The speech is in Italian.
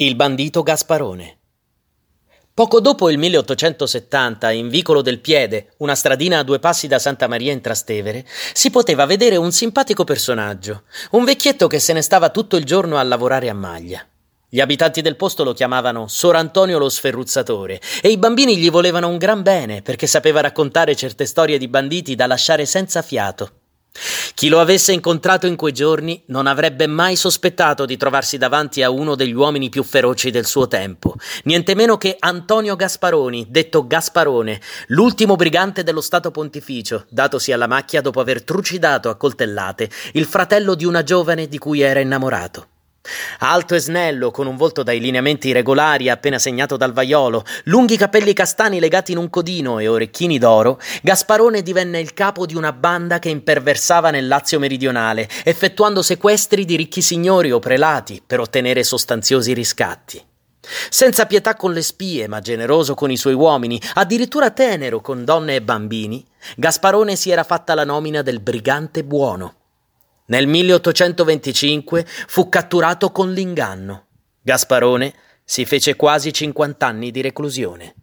Il bandito Gasparone. Poco dopo il 1870, in Vicolo del Piede, una stradina a due passi da Santa Maria in Trastevere, si poteva vedere un simpatico personaggio, un vecchietto che se ne stava tutto il giorno a lavorare a maglia. Gli abitanti del posto lo chiamavano Sor Antonio lo sferruzzatore e i bambini gli volevano un gran bene perché sapeva raccontare certe storie di banditi da lasciare senza fiato. Chi lo avesse incontrato in quei giorni non avrebbe mai sospettato di trovarsi davanti a uno degli uomini più feroci del suo tempo, niente meno che Antonio Gasparoni, detto Gasparone, l'ultimo brigante dello Stato Pontificio, datosi alla macchia dopo aver trucidato a coltellate il fratello di una giovane di cui era innamorato. Alto e snello, con un volto dai lineamenti regolari appena segnato dal vaiolo, lunghi capelli castani legati in un codino e orecchini d'oro, Gasparone divenne il capo di una banda che imperversava nel Lazio meridionale, effettuando sequestri di ricchi signori o prelati per ottenere sostanziosi riscatti. Senza pietà con le spie, ma generoso con i suoi uomini, addirittura tenero con donne e bambini, Gasparone si era fatta la nomina del brigante buono. Nel 1825 fu catturato con l'inganno. Gasparone si fece quasi 50 anni di reclusione.